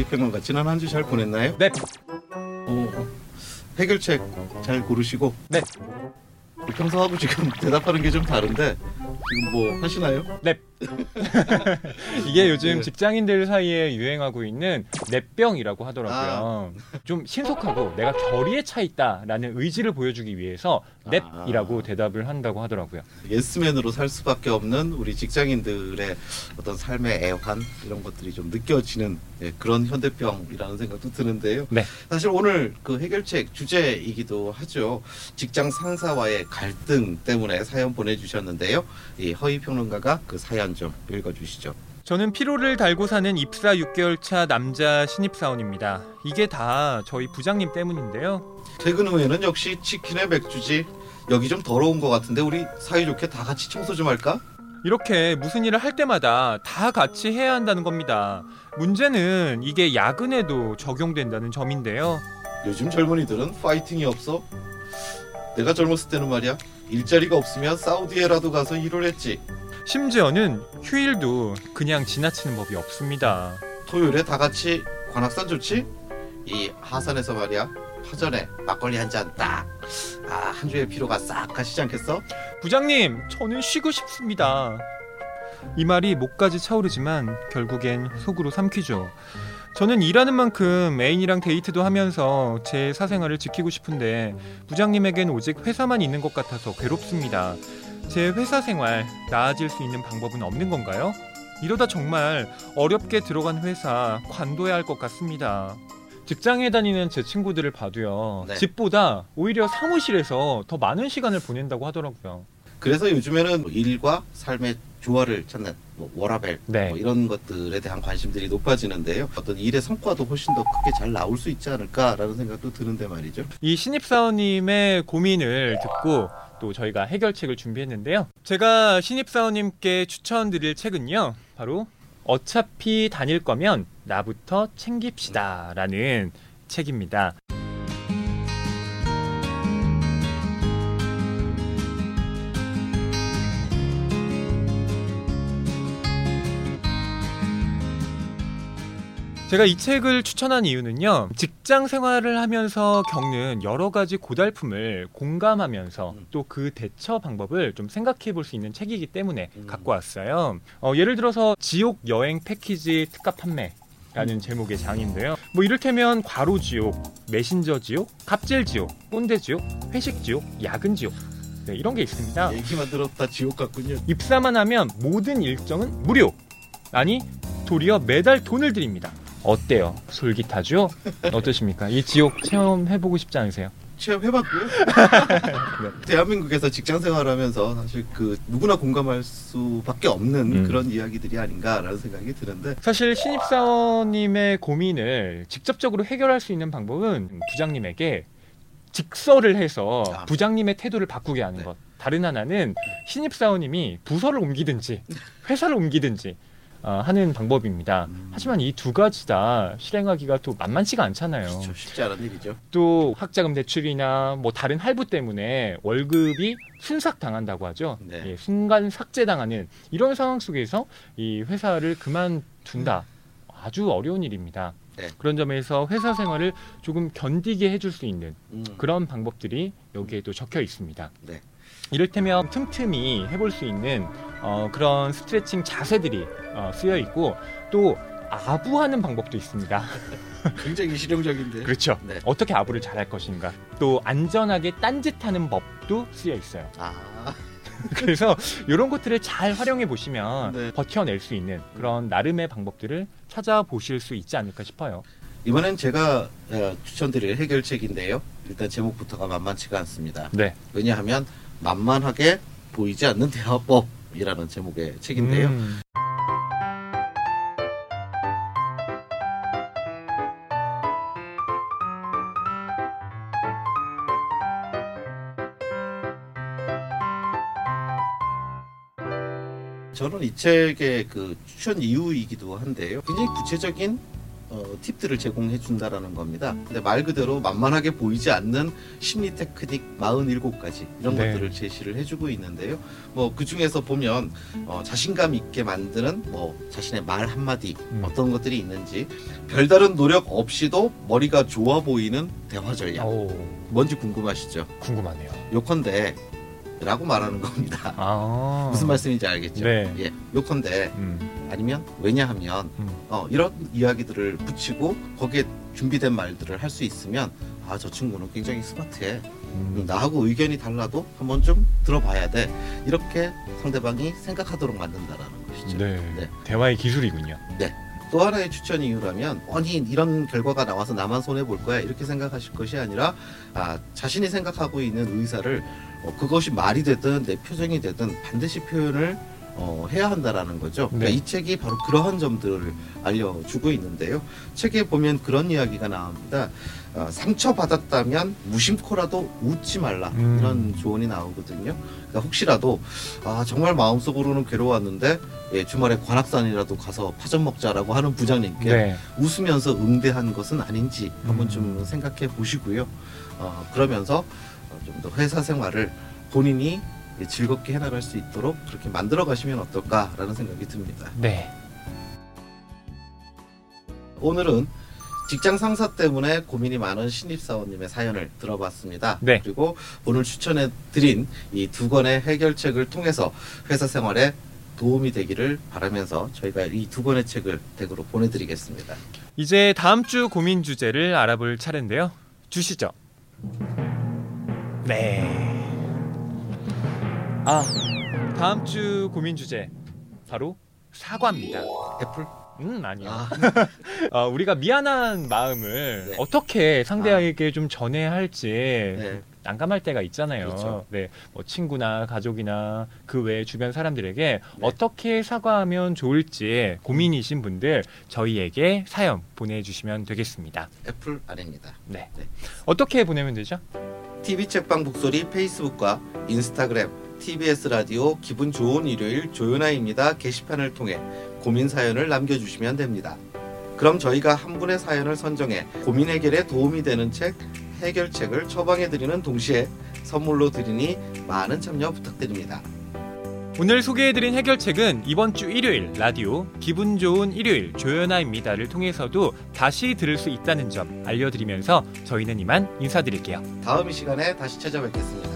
허위평론가 지난 한 주 잘 보냈나요? 네. 어, 해결책 잘 고르시고 네. 평소하고 지금 대답하는 게 좀 다른데 지금 뭐 하시나요? 이게 요즘 네. 직장인들 사이에 유행하고 있는 뇌병이라고 하더라고요. 좀 신속하고 내가 결의에 차 있다라는 의지를 보여주기 위해서 냅이라고 아. 대답을 한다고 하더라고요. 예스맨으로 살 수밖에 없는 우리 직장인들의 어떤 삶의 애환 이런 것들이 좀 느껴지는 예, 그런 현대병이라는 생각도 드는데요. 네. 사실 오늘 그 해결책 주제이기도 하죠. 직장 상사와의 갈등 때문에 사연 보내주셨는데요. 이 허위 평론가가 그 사연 좀 읽어주시죠. 저는 피로를 달고 사는 입사 6개월 차 남자 신입사원입니다. 이게 다 저희 부장님 때문인데요. 퇴근 후에는 역시 치킨에 맥주지. 여기 좀 더러운 것 같은데 우리 사이좋게 다 같이 청소 좀 할까? 이렇게 무슨 일을 할 때마다 다 같이 해야 한다는 겁니다. 문제는 이게 야근에도 적용된다는 점인데요. 요즘 젊은이들은 파이팅이 없어. 내가 젊었을 때는 말이야 일자리가 없으면 사우디에라도 가서 일을 했지. 심지어는 휴일도 그냥 지나치는 법이 없습니다. 토요일에 다 같이 관악산 좋지? 이 하산에서 말이야 파전에 막걸리 한 잔 딱. 아 한 주의 피로가 싹 가시지 않겠어? 부장님, 저는 쉬고 싶습니다. 이 말이 목까지 차오르지만 결국엔 속으로 삼키죠. 저는 일하는 만큼 애인이랑 데이트도 하면서 제 사생활을 지키고 싶은데 부장님에겐 오직 회사만 있는 것 같아서 괴롭습니다. 제 회사 생활 나아질 수 있는 방법은 없는 건가요? 이러다 정말 어렵게 들어간 회사 관둬야 할 것 같습니다. 직장에 다니는 제 친구들을 봐도요. 네. 집보다 오히려 사무실에서 더 많은 시간을 보낸다고 하더라고요. 그래서 요즘에는 뭐 일과 삶의 조화를 찾는 뭐 워라벨 네. 뭐 이런 것들에 대한 관심들이 높아지는데요. 어떤 일의 성과도 훨씬 더 크게 잘 나올 수 있지 않을까라는 생각도 드는데 말이죠. 이 신입사원님의 고민을 듣고 또 저희가 해결책을 준비했는데요. 제가 신입사원님께 추천드릴 책은요. 바로 어차피 다닐 거면 나부터 챙깁시다 라는 책입니다. 제가 이 책을 추천한 이유는요. 직장 생활을 하면서 겪는 여러 가지 고달픔을 공감하면서 음. 또그 대처 방법을 좀 생각해 볼 수 있는 책이기 때문에 음. 갖고 왔어요. 어, 예를 들어서 지옥 여행 패키지 특가 판매. 라는 음. 제목의 장인데요. 뭐 이를테면 과로 지옥, 메신저 지옥, 갑질 지옥, 꼰대 지옥, 회식 지옥, 야근 지옥. 네, 이런 게 있습니다. 얘기만 들었다 지옥 같군요. 입사만 하면 모든 일정은 무료. 아니, 도리어 매달 돈을 드립니다. 어때요? 솔깃하죠? 어떠십니까? 이 지옥 체험해보고 싶지 않으세요? 체험해봤고요. 대한민국에서 직장 생활하면서 사실 그 누구나 공감할 수밖에 없는 음. 그런 이야기들이 아닌가라는 생각이 드는데 사실 신입사원님의 고민을 직접적으로 해결할 수 있는 방법은 부장님에게 직설을 해서 아. 부장님의 태도를 바꾸게 하는 네. 것. 다른 하나는 신입사원님이 부서를 옮기든지 회사를 옮기든지 어, 하는 방법입니다. 음. 하지만 이 두 가지 다 실행하기가 또 만만치가 않잖아요. 그렇죠. 쉽지 않은 일이죠. 또 학자금 대출이나 뭐 다른 할부 때문에 월급이 순삭 당한다고 하죠. 네. 예, 순간 삭제당하는 이런 상황 속에서 이 회사를 그만둔다. 아주 어려운 일입니다. 네. 그런 점에서 회사 생활을 조금 견디게 해줄 수 있는 음. 그런 방법들이 여기에도 적혀 있습니다. 네. 이를테면 틈틈이 해볼 수 있는 어, 그런 스트레칭 자세들이 어, 쓰여 있고 또 아부하는 방법도 있습니다. 굉장히 실용적인데. 그렇죠. 네. 어떻게 아부를 잘할 것인가. 또 안전하게 딴짓하는 법도 쓰여 있어요. 아, 그래서 이런 것들을 잘 활용해 보시면 네. 버텨낼 수 있는 그런 나름의 방법들을 찾아보실 수 있지 않을까 싶어요. 이번엔 제가 어, 추천드릴 해결책인데요. 일단 제목부터가 만만치가 않습니다. 네. 왜냐하면 만만하게 보이지 않는 대화법이라는 제목의 책인데요. 음, 저는 이 책의 그 추천 이유이기도 한데요. 굉장히 구체적인 어, 어, 팁들을 제공해 준다라는 겁니다. 근데 말 그대로 만만하게 보이지 않는 심리 테크닉 47가지 이런 네. 것들을 제시를 해주고 있는데요. 뭐 그 중에서 보면 어, 자신감 있게 만드는 뭐 자신의 말 한마디 음. 어떤 것들이 있는지 별다른 노력 없이도 머리가 좋아 보이는 대화 전략 오, 뭔지 궁금하시죠? 궁금하네요. 요컨대 라고 말하는 겁니다. 아. 무슨 말씀인지 알겠죠? 네. 예, 요컨대 음, 아니면 왜냐하면 음. 어, 이런 이야기들을 붙이고 거기에 준비된 말들을 할 수 있으면 아 저 친구는 굉장히 스마트해 음. 나하고 의견이 달라도 한번 좀 들어봐야 돼 이렇게 상대방이 생각하도록 만든다라는 것이죠 네. 네. 대화의 기술이군요. 또 하나의 추천 이유라면 아니 이런 결과가 나와서 나만 손해 볼 거야 이렇게 생각하실 것이 아니라 아, 자신이 생각하고 있는 의사를 어, 그것이 말이 되든 내 표정이 되든 반드시 표현을 어, 해야 한다라는 거죠. 그러니까 네. 이 책이 바로 그러한 점들을 알려주고 있는데요. 책에 보면 그런 이야기가 나옵니다. 어, 상처 받았다면 무심코라도 웃지 말라 음. 이런 조언이 나오거든요. 그러니까 혹시라도 아 정말 마음속으로는 괴로웠는데 예, 주말에 관악산이라도 가서 파전 먹자라고 하는 부장님께 네. 웃으면서 응대한 것은 아닌지 한번 음. 좀 생각해 보시고요. 어, 그러면서 좀 더 회사 생활을 본인이 즐겁게 해나갈 수 있도록 그렇게 만들어 가시면 어떨까라는 생각이 듭니다. 네. 오늘은 직장 상사 때문에 고민이 많은 신입사원님의 사연을 들어봤습니다. 네. 그리고 오늘 추천해 드린 이 두 권의 해결책을 통해서 회사 생활에 도움이 되기를 바라면서 저희가 이 두 권의 책을 댁으로 보내드리겠습니다. 이제 다음 주 고민 주제를 알아볼 차례인데요. 주시죠. 네. 아, 다음 주 고민 주제 바로 사과입니다. 애플? 음, 아니요. 아, 어, 우리가 미안한 마음을 네. 어떻게 상대에게 좀 전해야 할지 네. 난감할 때가 있잖아요. 그렇죠. 네, 뭐 친구나 가족이나 그 외 주변 사람들에게 네. 어떻게 사과하면 좋을지 고민이신 분들 저희에게 사연 보내주시면 되겠습니다. 애플 아닙니다. 네, 네. 어떻게 보내면 되죠? TV 책방 북소리 페이스북과 인스타그램 TBS 라디오 기분 좋은 일요일 조연아입니다 게시판을 통해 고민 사연을 남겨주시면 됩니다. 그럼 저희가 한 분의 사연을 선정해 고민 해결에 도움이 되는 책 해결책을 처방해 드리는 동시에 선물로 드리니 많은 참여 부탁드립니다. 오늘 소개해드린 해결책은 이번 주 일요일 라디오 기분 좋은 일요일 조연아입니다를 통해서도 다시 들을 수 있다는 점 알려드리면서 저희는 이만 인사드릴게요. 다음 이 시간에 다시 찾아뵙겠습니다.